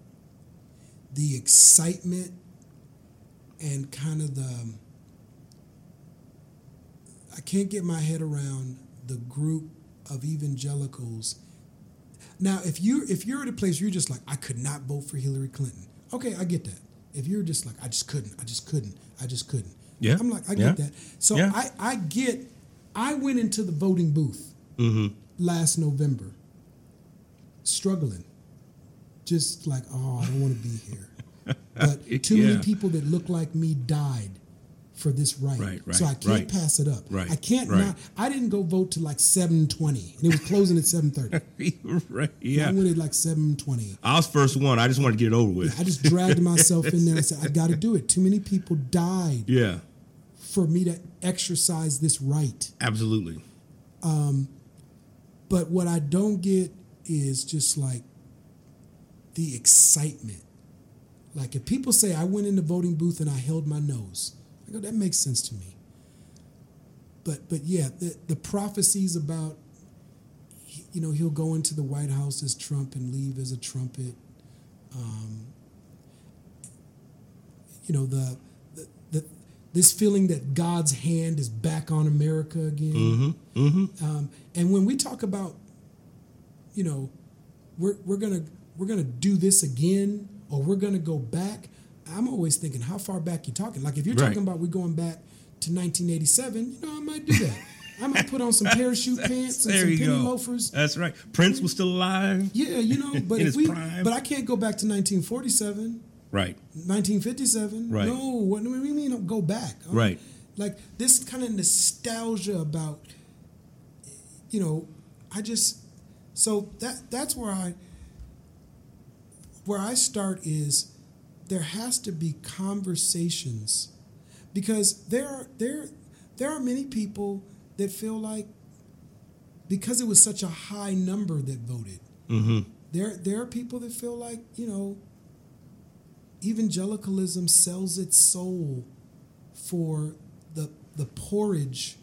the excitement and kind of the I can't get my head around the group of evangelicals. Now, if you if you're at a place where you're just like, I could not vote for Hillary Clinton. Okay, I get that. If you're just like, I just couldn't, I just couldn't, I just couldn't.
Yeah,
I'm like, I
yeah,
get that. So
yeah.
I, I get I went into the voting booth mm-hmm. last November struggling. Just like, oh, I don't want to be here. But too
Yeah.
many people that look like me died for this right.
Right, right,
so I can't
right.
pass it up.
Right,
I can't not I didn't go vote till like 720 and it was closing at 730.
right. yeah.
I
Yeah.
went at like 720.
I was first one. I just wanted to get it over with.
I just dragged myself in there and said, I got to do it. Too many people died
Yeah.
For me to exercise this right.
Absolutely.
But what I don't get is just like the excitement. Like if people say I went in the voting booth and I held my nose, I go that makes sense to me. But but yeah, the the prophecies about you know he'll go into the White House as Trump and leave as a trumpet. Um, you know the, the the this feeling that God's hand is back on America again. Um, and when we talk about, you know, we're, we're gonna we're gonna do this again or we're gonna go back, I'm always thinking, how far back you talking? Like if you're
Right.
talking about we're going back to 1987, you know, I might do that. I might put on some parachute pants and some penny
go.
loafers.
That's right. Prince was still alive.
Yeah, you know, but if we,
prime.
but I can't go back to 1947.
Right.
1957.
Right.
No, what do we mean? Go back. Um,
Right.
Like this kind of nostalgia about, you know, I just so that that's where I where I start is there has to be conversations because there are there there are many people that feel like because it was such a high number that voted there there are people that feel like you know evangelicalism sells its soul for the the porridge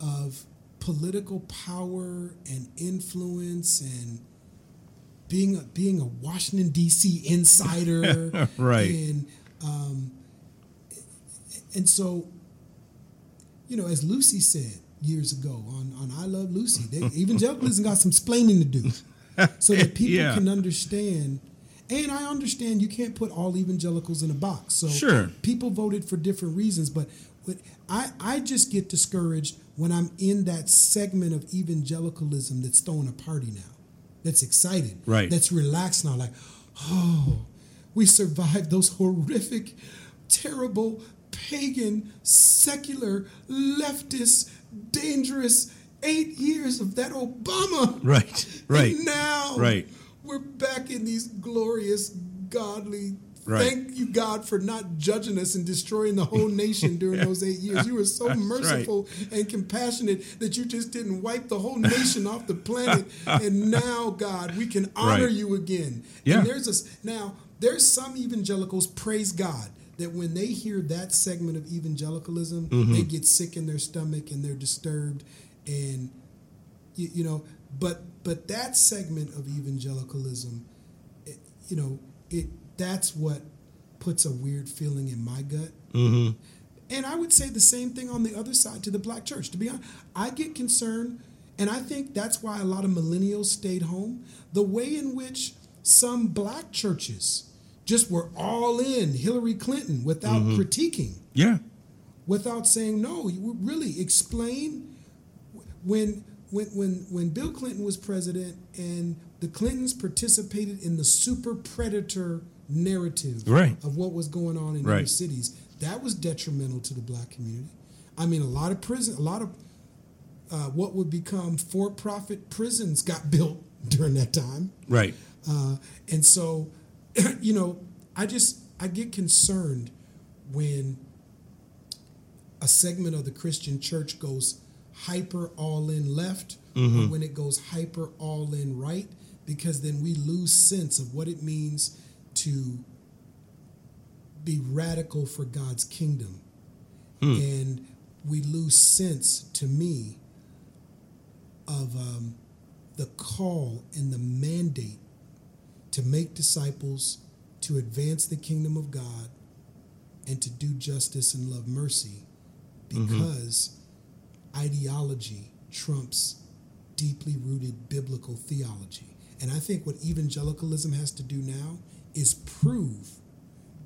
of political power and influence and being a, being a Washington D.C. insider,
Right.
And um, and so, you know, as Lucy said years ago on on I Love Lucy, they, evangelicalism got some splaining to do, so that people
Yeah.
can understand. And I understand you can't put all evangelicals in a box. So
Sure.
people voted for different reasons, but what I, I just get discouraged when I'm in that segment of evangelicalism that's throwing a party now, that's excited,
Right.
That's relaxed now, like, oh, we survived those horrific, terrible, pagan, secular, leftist, dangerous eight years of that Obama.
Right. Right.
And now
Right.
We're back in these glorious, godly.
Right.
Thank you, God, for not judging us and destroying the whole nation during those eight years. You were so
That's
merciful and compassionate that you just didn't wipe the whole nation off the planet. And now, God, we can honor
Right.
you again.
Yeah.
And there's a now there's some evangelicals, praise God, that when they hear that segment of evangelicalism,
Mm-hmm.
they get sick in their stomach and they're disturbed, and you, you know, but but that segment of evangelicalism, it, you know, it that's what puts a weird feeling in my gut.
Mm-hmm.
And I would say the same thing on the other side to the black church. To be honest, I get concerned, and I think that's why a lot of millennials stayed home. The way in which some black churches just were all in Hillary Clinton without critiquing,
Yeah.
without saying no. You really explain when when when when Bill Clinton was president and the Clintons participated in the super predator narrative
Right.
of what was going on in
Right.
inner cities. That was detrimental to the black community. I mean, a lot of prison, a lot of uh, what would become for-profit prisons got built during that time.
Right.
Uh, and so, you know, I just I get concerned when a segment of the Christian church goes hyper all in left, or mm-hmm. when it goes hyper all in right, because then we lose sense of what it means to be radical for God's kingdom, hmm. and we lose sense to me of um, the call and the mandate to make disciples, to advance the kingdom of God, and to do justice and love mercy mm-hmm. because ideology trumps deeply rooted biblical theology. And I think what evangelicalism has to do now is prove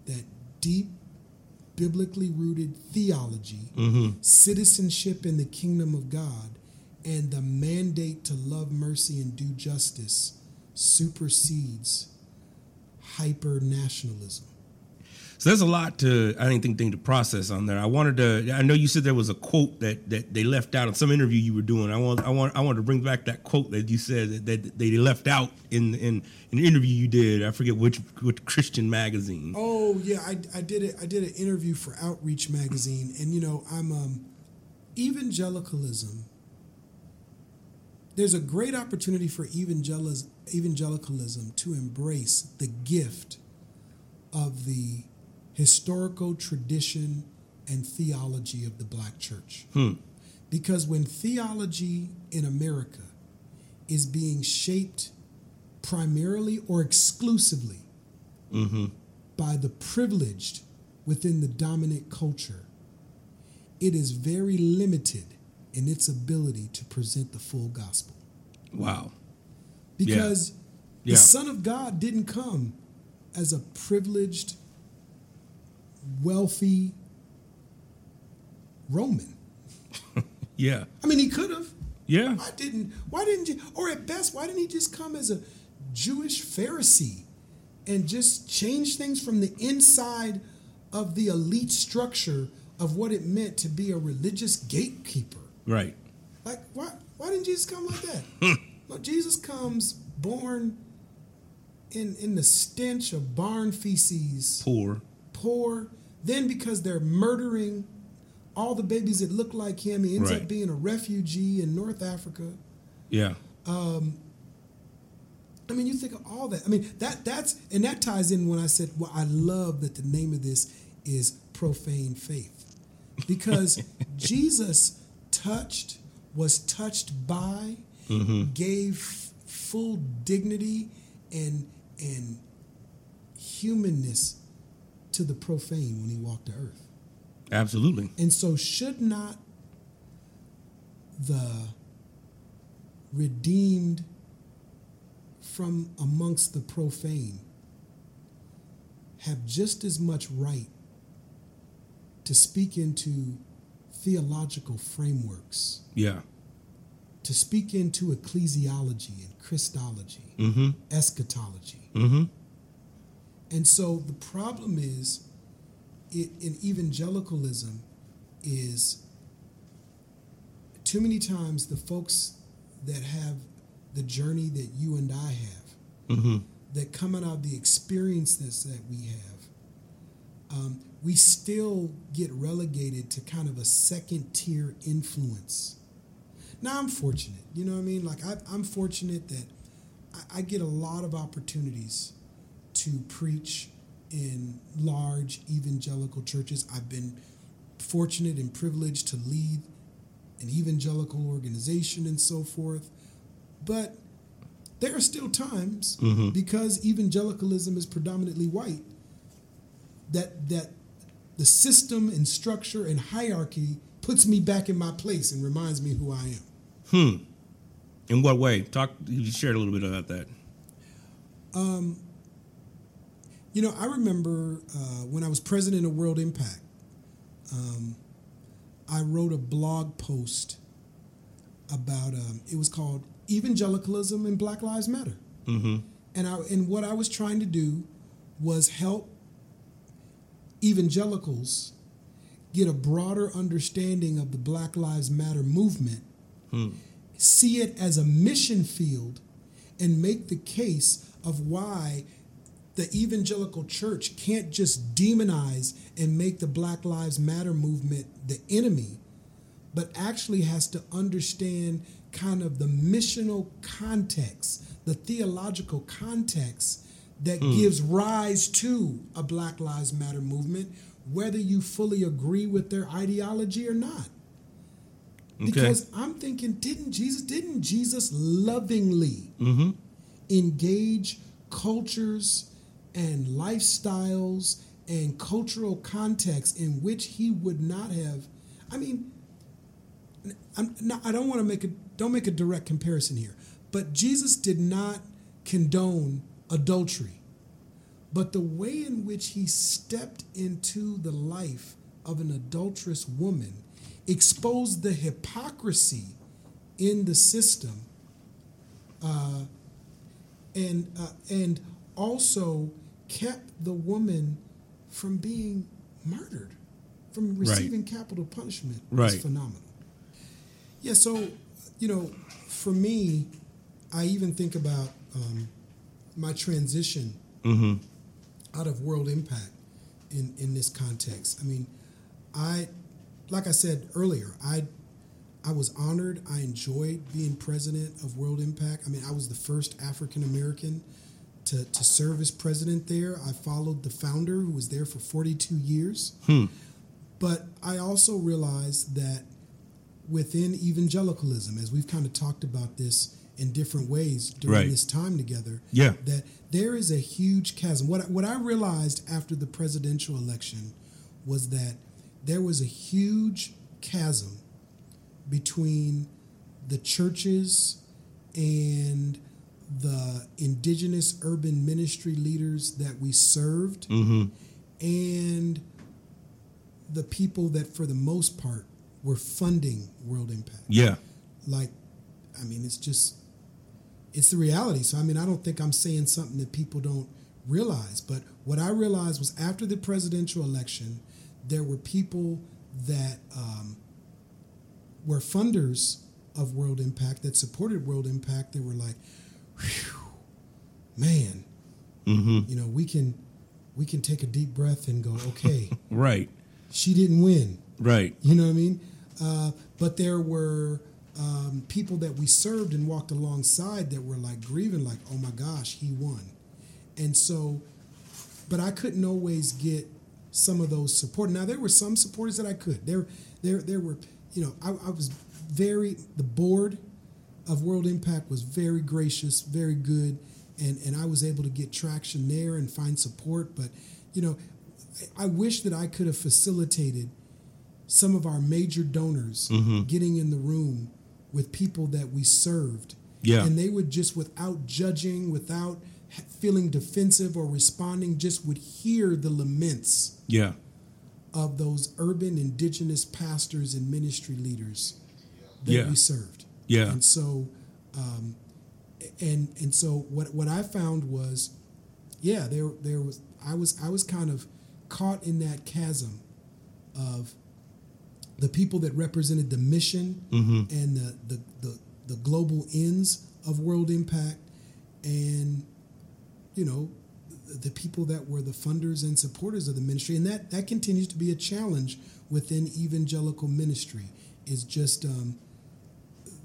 that deep biblically rooted theology, mm-hmm. citizenship in the kingdom of God, and the mandate to love mercy and do justice supersedes hyper nationalism.
So there's a lot to I didn't think thing to process on there. I wanted to. I know you said there was a quote that that they left out in some interview you were doing. I want I want I wanted to bring back that quote that you said that, that they left out in in an interview you did. I forget which which Christian magazine.
Oh yeah, I, I did it. I did an interview for Outreach magazine, and you know I'm um, evangelicalism. There's a great opportunity for evangelicalism to embrace the gift of the historical tradition and theology of the black church. Hmm. Because when theology in America is being shaped primarily or exclusively mm-hmm. by the privileged within the dominant culture, it is very limited in its ability to present the full gospel.
Wow.
Because
Yeah.
the Son of God didn't come as a privileged, wealthy Roman.
Yeah.
I mean, he could have.
Yeah.
Why didn't? Why didn't you? Or at best, why didn't he just come as a Jewish Pharisee and just change things from the inside of the elite structure of what it meant to be a religious gatekeeper?
Right.
Like, why? Why didn't Jesus come like that? no, Jesus comes born in in the stench of barn feces,
Poor.
Poor. Then, because they're murdering all the babies that look like him, he ends
Right.
up being a refugee in North Africa.
Yeah.
Um, I mean, you think of all that. I mean, that that's and that ties in when I said, well, I love that the name of this is profane faith, because Jesus touched, was touched by, gave full dignity and and humanness to the profane when he walked the earth.
Absolutely.
And so, should not the redeemed from amongst the profane have just as much right to speak into theological frameworks,
Yeah.
to speak into ecclesiology and Christology,
Mm-hmm.
eschatology?
Mm-hmm.
And so the problem is it, in evangelicalism is too many times the folks that have the journey that you and I have,
Mm-hmm.
that come out of the experiences that we have, um, we still get relegated to kind of a second tier influence. Now I'm fortunate, you know what I mean? Like I, I'm fortunate that I, I get a lot of opportunities to preach in large evangelical churches. I've been fortunate and privileged to lead an evangelical organization and so forth. But there are still times because evangelicalism is predominantly white that that the system and structure and hierarchy puts me back in my place and reminds me who I am. Hmm.
In what way? Talk. You shared a little bit about that.
You know, I remember uh, when I was president of World Impact, um, I wrote a blog post about um, it was called Evangelicalism and Black Lives Matter, mm-hmm. and I and what I was trying to do was help evangelicals get a broader understanding of the Black Lives Matter movement, see it as a mission field, and make the case of why the evangelical church can't just demonize and make the Black Lives Matter movement the enemy, but actually has to understand kind of the missional context, the theological context that hmm. gives rise to a Black Lives Matter movement, whether you fully agree with their ideology or not. Because I'm thinking, didn't Jesus, didn't Jesus lovingly mm-hmm. engage cultures and lifestyles and cultural contexts in which he would not have? I mean, not, I don't want to make a don't make a direct comparison here, but Jesus did not condone adultery. But the way in which he stepped into the life of an adulterous woman exposed the hypocrisy in the system, uh, and uh, and also kept the woman from being murdered, from receiving capital punishment.
Right.
It's phenomenal. Yeah, so you know, for me, I even think about um, my transition out of World Impact in in this context. I mean, I, like I said earlier, I I was honored. I enjoyed being president of World Impact. I mean, I was the first African American to, to serve as president there. I followed the founder who was there for 42 years. Hmm. But I also realized that within evangelicalism, as we've kind of talked about this in different ways during
Right.
this time together,
Yeah.
that there is a huge chasm. What what I realized after the presidential election was that there was a huge chasm between the churches and the indigenous urban ministry leaders that we served and the people that for the most part were funding world impact.
Yeah.
like i mean it's just it's the reality. So i mean i don't think i'm saying something that people don't realize but what i realized was after the presidential election there were people that um, were funders of world impact that supported world impact. They were like Whew, man you know we can we can take a deep breath and go okay
Right.
she didn't win
Right.
you know what I mean? Uh, but there were um, people that we served and walked alongside that were like grieving, like, oh my gosh, he won. And so, but I couldn't always get some of those support. Now there were some supporters that I could. There, there, there were. You know, I, I was very. The board of World Impact was very gracious, very good, and and I was able to get traction there and find support. But you know, I wish that I could have facilitated some of our major donors mm-hmm. getting in the room with people that we served.
Yeah.
And they would just, without judging, without feeling defensive or responding, just would hear the laments
Yeah.
of those urban indigenous pastors and ministry leaders that
Yeah.
we served.
Yeah.
And so, um, and and so what what I found was, yeah, there there was I was I was kind of caught in that chasm of the people that represented the mission and the, the the the global ends of World Impact, and you know the, the people that were the funders and supporters of the ministry, and that that continues to be a challenge within evangelical ministry. Is just um,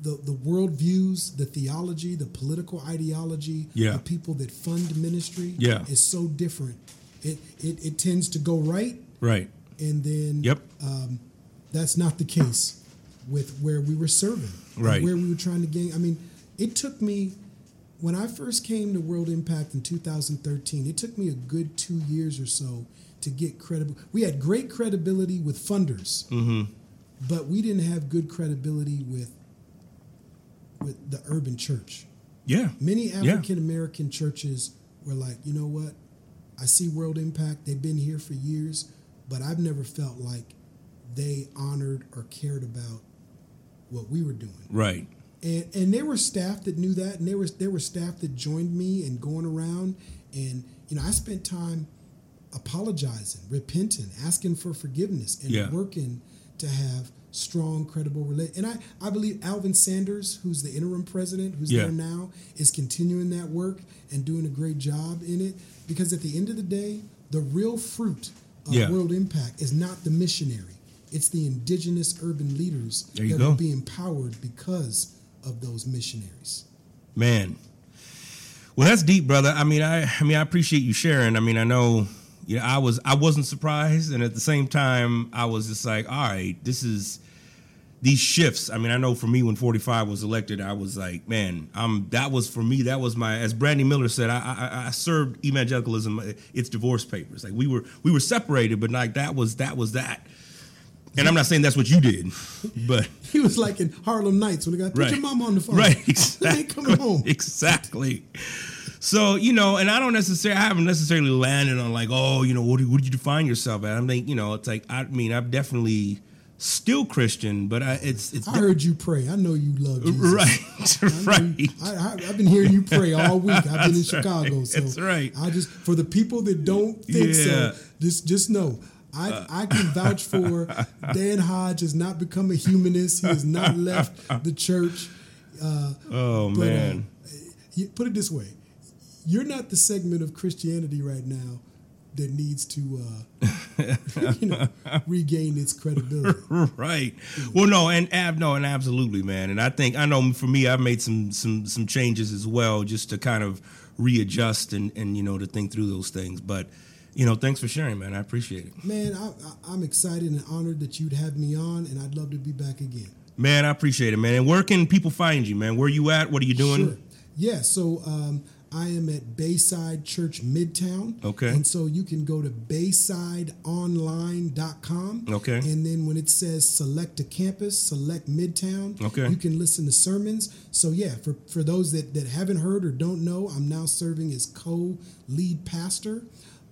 the the worldviews, the theology, the political ideology
Yeah.
of people that fund ministry
Yeah.
is so different it, it it tends to go right,
Right.
and then
Yep.
that's not the case with where we were serving,
Right.
Where we were trying to gain. I mean, it took me when I first came to World Impact in 2013. It took me a good two years or so to get credible. We had great credibility with funders,
Mm-hmm.
but we didn't have good credibility with with the urban church.
Yeah.
Many African American churches were like, you know what? I see World Impact. They've been here for years, but I've never felt like they honored or cared about what we were doing.
Right.
And and there were staff that knew that, and there was there were staff that joined me and going around, and you know I spent time apologizing, repenting, asking for forgiveness, and
Yeah.
working to have strong, credible relate. And I I believe Alvin Sanders, who's the interim president, who's
Yeah.
there now, is continuing that work and doing a great job in it. Because at the end of the day, the real fruit of
Yeah.
World Impact is not the missionary. It's the indigenous urban leaders that
go.
will be empowered because of those missionaries.
Man. Well, that's deep, brother. I mean, I I mean, I appreciate you sharing. I mean, I know you know, I was I wasn't surprised and at the same time I was just like, all right, this is these shifts. I mean, I know for me when 45 was elected, I was like, man, um that was for me, that was my as Brandi Miller said, I I, I served evangelicalism its divorce papers. Like we were we were separated, but like that was that was that. And I'm not saying that's what you did, but
He was like in Harlem Nights when the got put
Right.
your mom on the phone.
Right, exactly.
coming home.
Exactly. So you know, and I don't necessarily, I haven't necessarily landed on like, oh, you know, what do, what do you define yourself as? I'm like, you know, it's like, I mean, I'm definitely still Christian, but I, it's it's
I heard you pray. I know you love Jesus.
right, right.
I, I, I've been hearing you pray all week. I've been in Chicago,
right.
so
That's right.
I just for the people that don't think
Yeah. Uh.
so, just just know. I, I can vouch for Dan Hodge has not become a humanist. He has not left the church. Uh,
Oh
but, uh,
man,
you- put it this way: you're not the segment of Christianity right now that needs to, uh, you know, regain its credibility.
right. Well, no, and ab, no, and absolutely, man. And I think I know for me, I've made some some some changes as well, just to kind of readjust and and you know to think through those things. But you know, thanks for sharing, man. I appreciate it.
Man, I, I, I'm excited and honored that you'd have me on, and I'd love to be back again.
Man, I appreciate it, man. And where can people find you, man? Where you at? What are you doing?
Sure. Yeah, so um, I am at Bayside Church Midtown.
Okay.
And so you can go to baysideonline.com.
Okay.
And then when it says select a campus, select Midtown.
Okay.
You can listen to sermons. So yeah, for, for those that, that haven't heard or don't know, I'm now serving as co-lead pastor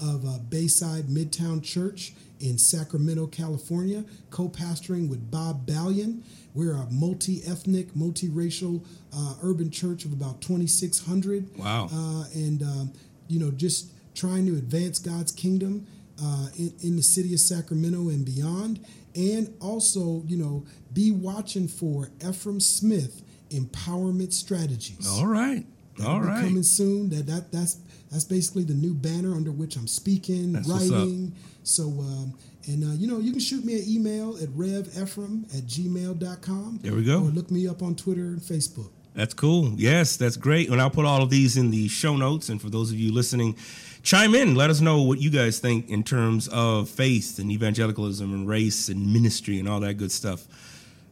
of uh, Bayside Midtown Church in Sacramento, California, co-pastoring with Bob Ballion. We're a multi-ethnic, multiracial uh, urban church of about 2,600.
Wow.
Uh, and um, you know, just trying to advance God's kingdom uh, in, in the city of Sacramento and beyond, and also, you know, be watching for Efrem Smith empowerment strategies.
All right. All right.
coming soon. That that that's that's basically the new banner under which I'm speaking,
That's
writing. So um, and uh, you know you can shoot me an email at revefrem at gmail.com.
There we go.
Or look me up on Twitter and Facebook.
That's cool. Yes, that's great. And I'll put all of these in the show notes. And for those of you listening, chime in. Let us know what you guys think in terms of faith and evangelicalism and race and ministry and all that good stuff.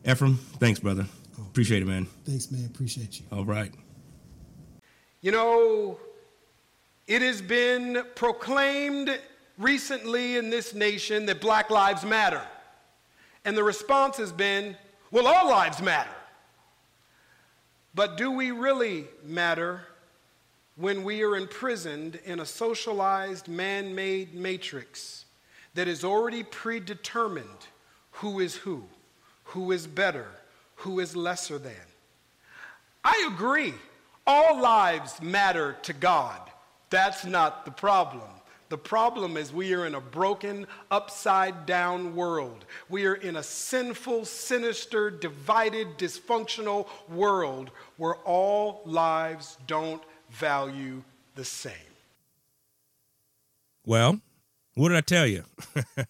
Efrem, thanks, brother. Appreciate it, man.
Thanks, man. Appreciate you.
All right.
You know, it has been proclaimed recently in this nation that black lives matter. And the response has been, well, all lives matter. But do we really matter when we are imprisoned in a socialized, man made matrix that is already predetermined who is who, who is better, who is lesser than? I agree. All lives matter to God. That's not the problem. The problem is we are in a broken, upside down world. We are in a sinful, sinister, divided, dysfunctional world where all lives don't value the same.
Well, what did I tell you?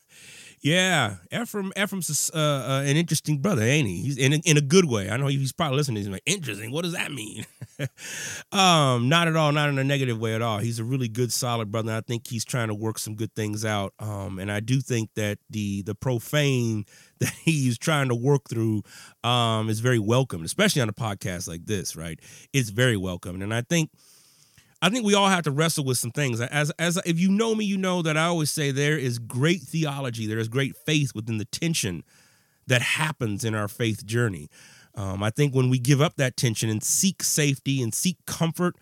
Yeah, Efrem. Efrem's uh, uh, an interesting brother, ain't he? He's in in a good way. I know he's probably listening. He's like, interesting. What does that mean? um, not at all. Not in a negative way at all. He's a really good, solid brother. I think he's trying to work some good things out. Um, and I do think that the the profane that he's trying to work through um is very welcome, especially on a podcast like this. Right? It's very welcome, and I think I think we all have to wrestle with some things. As as if you know me, you know that I always say there is great theology, there is great faith within the tension that happens in our faith journey. Um, I think when we give up that tension and seek safety and seek comfort,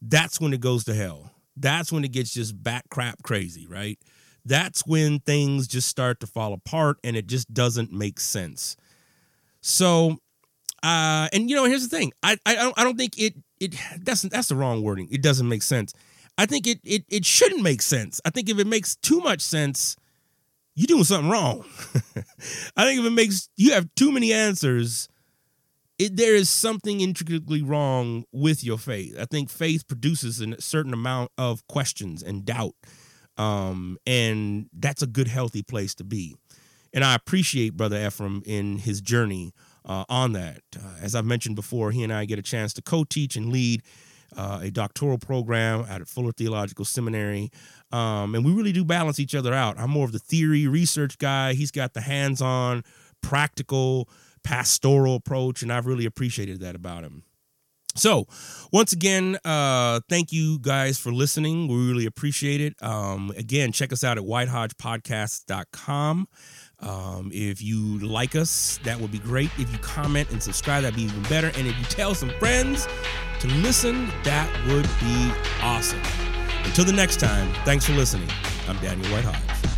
that's when it goes to hell. That's when it gets just back crap crazy, right? That's when things just start to fall apart and it just doesn't make sense. So, uh, and you know, here's the thing: I I don't, I don't think it it that's that's the wrong wording. It doesn't make sense. I think it it it shouldn't make sense. I think if it makes too much sense, you're doing something wrong. I think if it makes you have too many answers, it, there is something intricately wrong with your faith. I think faith produces a certain amount of questions and doubt, um, and that's a good, healthy place to be. And I appreciate Brother Efrem in his journey uh, on that. Uh, as I've mentioned before, he and I get a chance to co teach and lead uh, a doctoral program at Fuller Theological Seminary. Um, and we really do balance each other out. I'm more of the theory research guy, he's got the hands on, practical, pastoral approach, and I've really appreciated that about him. So, once again, uh, thank you guys for listening. We really appreciate it. Um, again, check us out at whitehodgepodcast.com. Um, if you like us, that would be great. If you comment and subscribe, that'd be even better. And if you tell some friends to listen, that would be awesome. Until the next time, thanks for listening. I'm Daniel White.